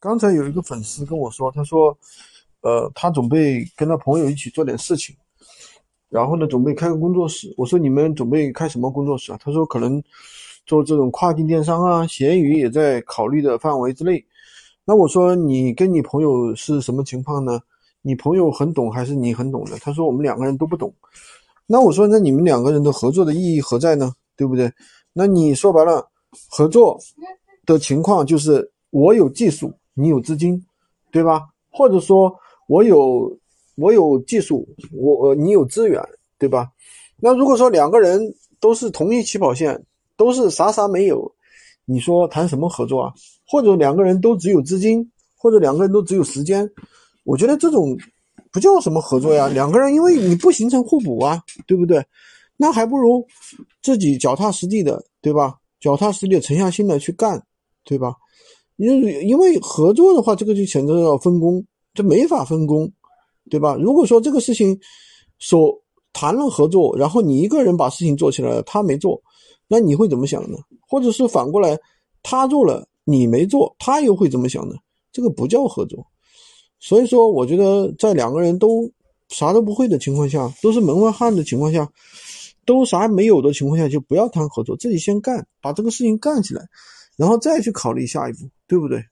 刚才有一个粉丝跟我说，他说，呃，他准备跟他朋友一起做点事情，然后呢，准备开个工作室。我说你们准备开什么工作室啊？他说可能做这种跨境电商啊，闲鱼也在考虑的范围之内。那我说你跟你朋友是什么情况呢？你朋友很懂还是你很懂的？他说我们两个人都不懂。那我说那你们两个人的合作的意义何在呢？对不对？那你说白了，合作的情况就是我有技术，你有资金，对吧？或者说我有我有技术，我你有资源，对吧？那如果说两个人都是同一起跑线，都是啥啥没有，你说谈什么合作啊？或者两个人都只有资金，或者两个人都只有时间，我觉得这种不叫什么合作呀。两个人因为你不形成互补啊，对不对？那还不如自己脚踏实地的，对吧？脚踏实地、沉下心来去干，对吧？因为因为合作的话，这个就牵扯到分工，这没法分工，对吧？如果说这个事情所谈了合作，然后你一个人把事情做起来了，他没做，那你会怎么想呢？或者是反过来，他做了你没做，他又会怎么想呢？这个不叫合作。所以说，我觉得在两个人都啥都不会的情况下，都是门外汉的情况下。都啥没有的情况下，就不要谈合作，自己先干，把这个事情干起来，然后再去考虑下一步，对不对？